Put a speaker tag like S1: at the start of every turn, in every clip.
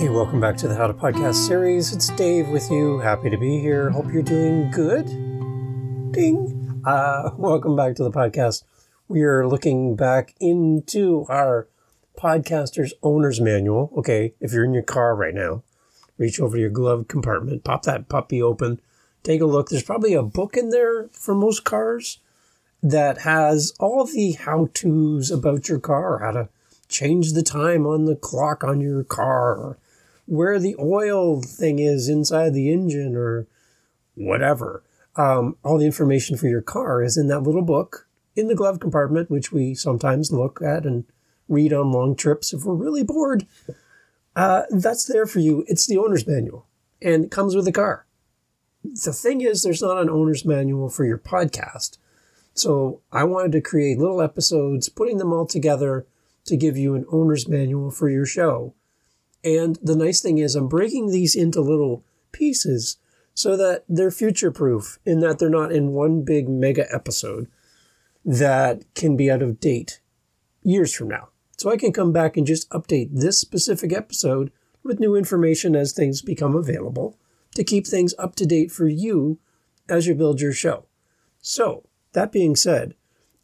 S1: Hey, welcome back to the How to Podcast series. It's Dave with you. Happy to be here. Hope you're doing good. Ding. Uh, welcome back to the podcast. We are looking back into our podcaster's owner's manual. Okay, if you're in your car right now, reach over to your glove compartment, pop that puppy open, take a look. There's probably a book in there for most cars that has all the how to's about your car, how to change the time on the clock on your car, where the oil thing is inside the engine or whatever. Um, all the information for your car is in that little book in the glove compartment, which we sometimes look at and read on long trips if we're really bored. Uh, that's there for you. It's the owner's manual and it comes with the car. The thing is, there's not an owner's manual for your podcast. So I wanted to create little episodes, putting them all together to give you an owner's manual for your show. And the nice thing is, I'm breaking these into little pieces so that they're future proof in that they're not in one big mega episode that can be out of date years from now. So I can come back and just update this specific episode with new information as things become available to keep things up to date for you as you build your show. So, that being said,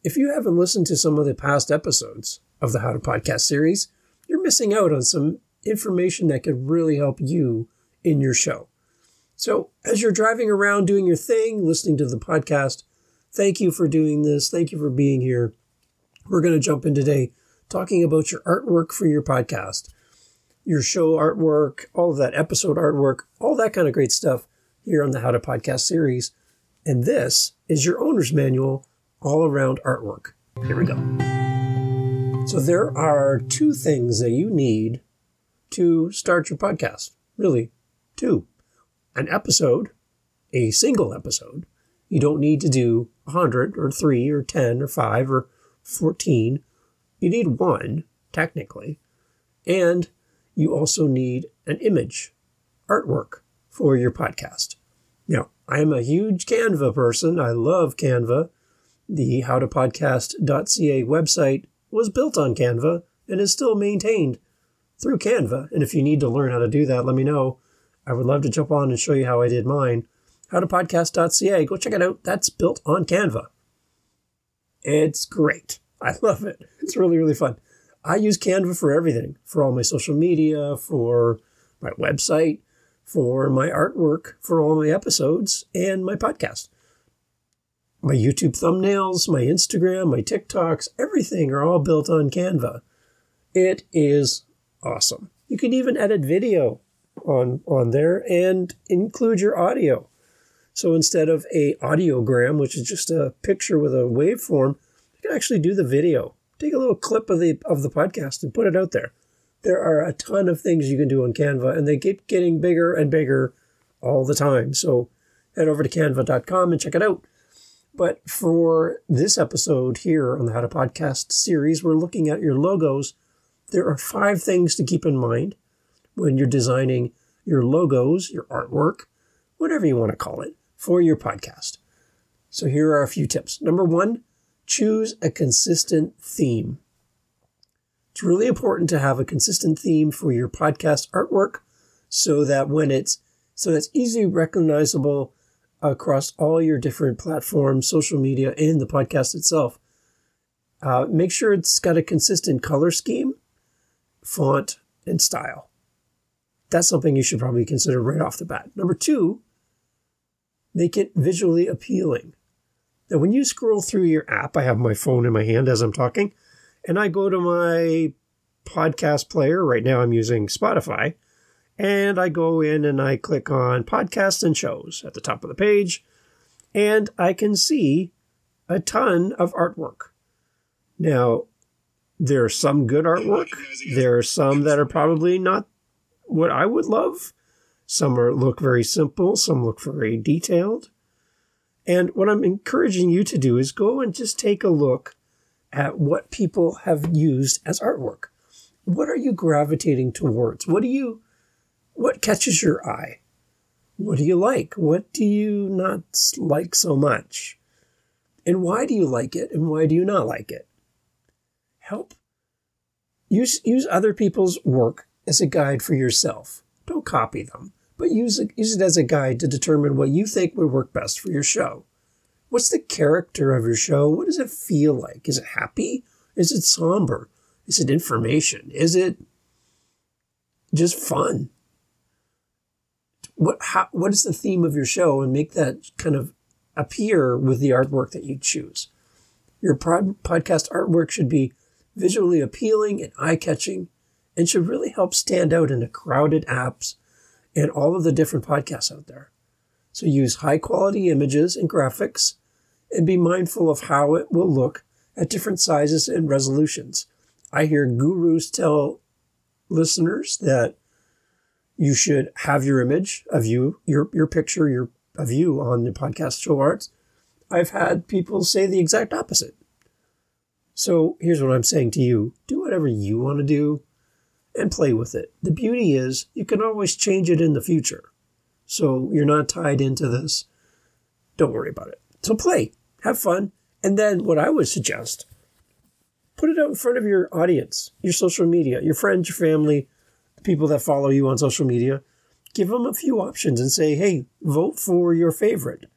S1: if you haven't listened to some of the past episodes of the How to Podcast series, you're missing out on some information that could really help you in your show. So, as you're driving around doing your thing, listening to the podcast, thank you for doing this. Thank you for being here. We're going to jump in today talking about your artwork for your podcast, your show artwork, all of that episode artwork, all that kind of great stuff here on the How to Podcast series. And this is your owner's manual all around artwork. Here we go. So, there are two things that you need to start your podcast. Really, two. An episode, a single episode. You don't need to do 100 or 3 or 10 or 5 or 14. You need one, technically. And you also need an image, artwork for your podcast. Now, I am a huge Canva person. I love Canva. The howtopodcast.ca website was built on Canva and is still maintained through Canva. And if you need to learn how to do that, let me know. I would love to jump on and show you how I did mine. Howtopodcast.ca. Go check it out. That's built on Canva. It's great. I love it. It's really, really fun. I use Canva for everything for all my social media, for my website, for my artwork, for all my episodes, and my podcast. My YouTube thumbnails, my Instagram, my TikToks, everything are all built on Canva. It is awesome. You can even edit video on on there and include your audio. So instead of a audiogram, which is just a picture with a waveform, you can actually do the video. Take a little clip of the of the podcast and put it out there. There are a ton of things you can do on Canva, and they keep getting bigger and bigger all the time. So head over to canva.com and check it out. But for this episode here on the How to Podcast series, we're looking at your logos there are five things to keep in mind when you're designing your logos, your artwork, whatever you want to call it, for your podcast. So here are a few tips. Number one, choose a consistent theme. It's really important to have a consistent theme for your podcast artwork so that when it's so that's easily recognizable across all your different platforms, social media, and the podcast itself. Uh, make sure it's got a consistent color scheme font, and style. That's something you should probably consider right off the bat. Number two, make it visually appealing. Now, when you scroll through your app, I have my phone in my hand as I'm talking, and I go to my podcast player. Right now, I'm using Spotify. And I go in and I click on podcasts and shows at the top of the page, and I can see a ton of artwork. Now, there's some good artwork. There are some that are probably not what I would love. Some are look very simple. Some look very detailed. And what I'm encouraging you to do is go and just take a look at what people have used as artwork. What are you gravitating towards? What do you, what catches your eye? What do you like? What do you not like so much? And why do you like it? And why do you not like it? Help use use other people's work as a guide for yourself. Don't copy them, but use it, use it as a guide to determine what you think would work best for your show. What's the character of your show? What does it feel like? Is it happy? Is it somber? Is it information? Is it just fun? What how, what is the theme of your show and make that kind of appear with the artwork that you choose. Your pod, podcast artwork should be visually appealing and eye-catching and should really help stand out in the crowded apps and all of the different podcasts out there. So use high quality images and graphics and be mindful of how it will look at different sizes and resolutions. I hear gurus tell listeners that you should have your image of you, your, your picture, your of you on the podcast show arts. I've had people say the exact opposite. So here's what I'm saying to you. Do whatever you want to do and play with it. The beauty is you can always change it in the future. So you're not tied into this. Don't worry about it. So play, have fun. And then what I would suggest, put it out in front of your audience, your social media, your friends, your family, the people that follow you on social media. Give them a few options and say, hey, vote for your favorite.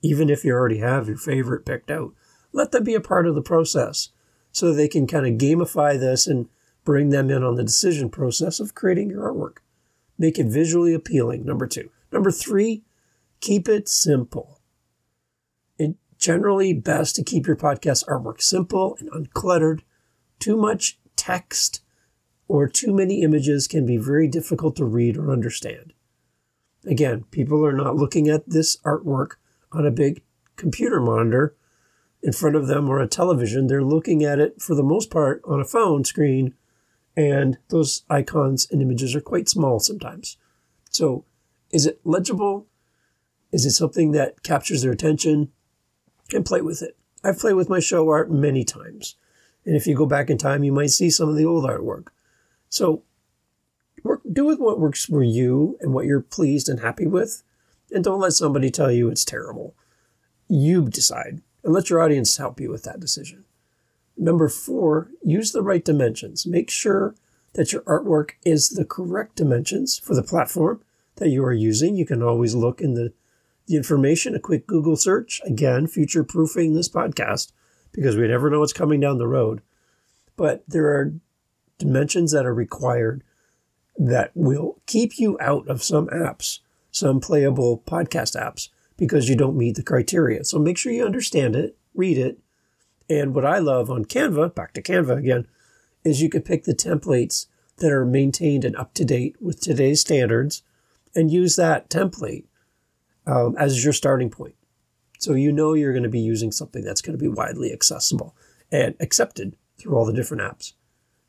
S1: Even if you already have your favorite picked out, let them be a part of the process so they can kind of gamify this and bring them in on the decision process of creating your artwork. Make it visually appealing, number two. Number three, keep it simple. It's generally best to keep your podcast artwork simple and uncluttered. Too much text or too many images can be very difficult to read or understand. Again, people are not looking at this artwork on a big computer monitor in front of them or a television. They're looking at it for the most part on a phone screen and those icons and images are quite small sometimes. So, is it legible? Is it something that captures their attention? And play with it. I've played with my show art many times. And if you go back in time, you might see some of the old artwork. So, work, do with what works for you and what you're pleased and happy with. And don't let somebody tell you it's terrible. You decide and let your audience help you with that decision. Number four, use the right dimensions. Make sure that your artwork is the correct dimensions for the platform that you are using. You can always look in the, the information, a quick Google search. Again, future proofing this podcast because we never know what's coming down the road. But there are dimensions that are required that will keep you out of some apps, some playable podcast apps, because you don't meet the criteria. So make sure you understand it, read it, and what I love on Canva, back to Canva again, is you can pick the templates that are maintained and up to date with today's standards and use that template um, as your starting point. So you know you're going to be using something that's going to be widely accessible and accepted through all the different apps.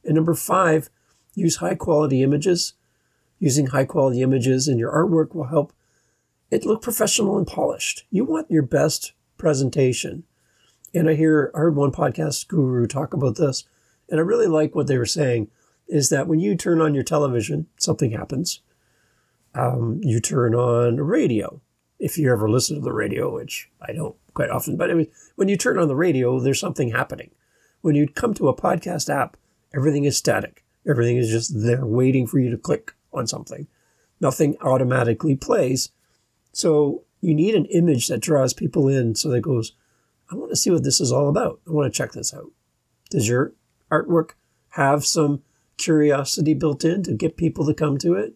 S1: And number five, use high quality images. Using high quality images in your artwork will help it look professional and polished. You want your best presentation and I hear I heard one podcast guru talk about this, and I really like what they were saying. Is that when you turn on your television, something happens. Um, you turn on a radio, if you ever listen to the radio, which I don't quite often, but I mean, when you turn on the radio, there's something happening. When you come to a podcast app, everything is static. Everything is just there waiting for you to click on something. Nothing automatically plays. So you need an image that draws people in so that goes, I want to see what this is all about. I want to check this out. Does your artwork have some curiosity built in to get people to come to it?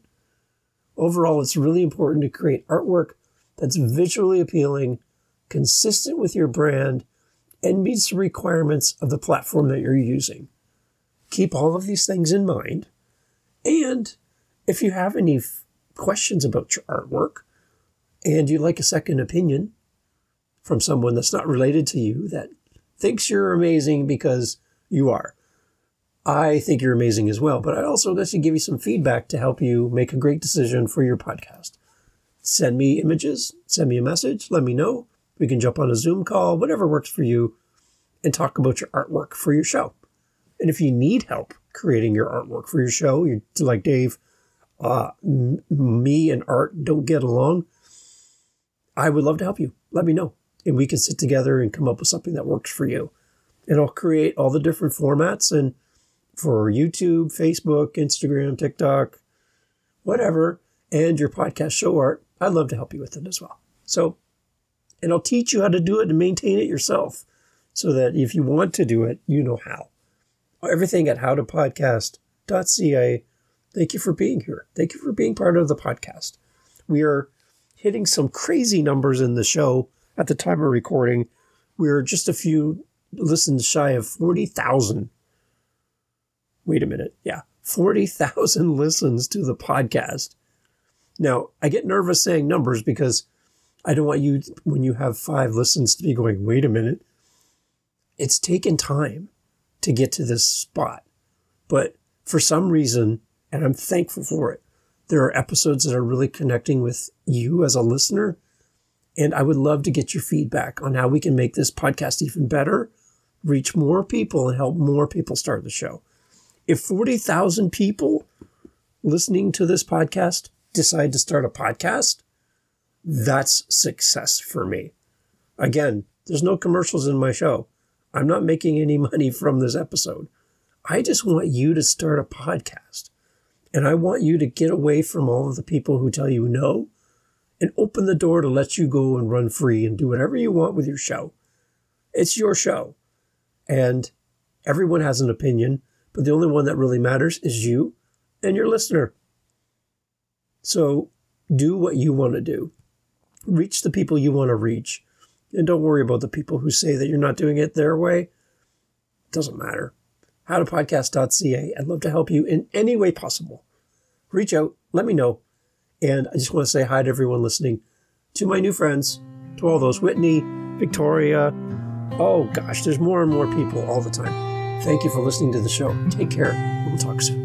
S1: Overall, it's really important to create artwork that's visually appealing, consistent with your brand, and meets the requirements of the platform that you're using. Keep all of these things in mind. And if you have any f- questions about your artwork and you'd like a second opinion, from someone that's not related to you that thinks you're amazing because you are. I think you're amazing as well, but I also got to give you some feedback to help you make a great decision for your podcast. Send me images, send me a message, let me know. We can jump on a Zoom call, whatever works for you, and talk about your artwork for your show. And if you need help creating your artwork for your show, you're like Dave, uh, m- me and art don't get along. I would love to help you. Let me know and we can sit together and come up with something that works for you. And I'll create all the different formats and for YouTube, Facebook, Instagram, TikTok, whatever, and your podcast show art, I'd love to help you with it as well. So, and I'll teach you how to do it and maintain it yourself so that if you want to do it, you know how. Everything at howtopodcast.ca. Thank you for being here. Thank you for being part of the podcast. We are hitting some crazy numbers in the show at the time of recording. We're just a few listens shy of 40,000. Wait a minute. Yeah, 40,000 listens to the podcast. Now, I get nervous saying numbers because I don't want you, when you have five listens, to be going, wait a minute. It's taken time to get to this spot. But for some reason, and I'm thankful for it, there are episodes that are really connecting with you as a listener. And I would love to get your feedback on how we can make this podcast even better, reach more people, and help more people start the show. If 40,000 people listening to this podcast decide to start a podcast, that's success for me. Again, there's no commercials in my show. I'm not making any money from this episode. I just want you to start a podcast. And I want you to get away from all of the people who tell you no and open the door to let you go and run free and do whatever you want with your show. It's your show. And everyone has an opinion, but the only one that really matters is you and your listener. So do what you want to do. Reach the people you want to reach. And don't worry about the people who say that you're not doing it their way. It doesn't matter. Howtopodcast.ca. I'd love to help you in any way possible. Reach out, let me know. And I just want to say hi to everyone listening, to my new friends, to all those Whitney, Victoria. Oh gosh, there's more and more people all the time. Thank you for listening to the show. Take care. We'll talk soon.